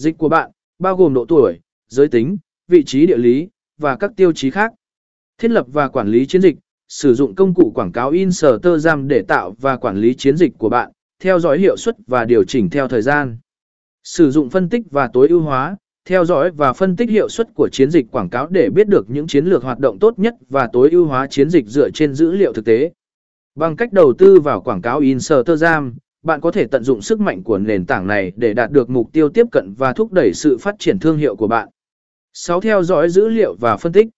Dịch của bạn, bao gồm độ tuổi, giới tính, vị trí địa lý, và các tiêu chí khác. Thiết lập và quản lý chiến dịch, sử dụng công cụ quảng cáo Instagram để tạo và quản lý chiến dịch của bạn, theo dõi hiệu suất và điều chỉnh theo thời gian. Sử dụng phân tích và tối ưu hóa, theo dõi và phân tích hiệu suất của chiến dịch quảng cáo để biết được những chiến lược hoạt động tốt nhất và tối ưu hóa chiến dịch dựa trên dữ liệu thực tế. Bằng cách đầu tư vào quảng cáo Instagram, bạn có thể tận dụng sức mạnh của nền tảng này để đạt được mục tiêu tiếp cận và thúc đẩy sự phát triển thương hiệu của bạn. 6. Theo dõi dữ liệu và phân tích.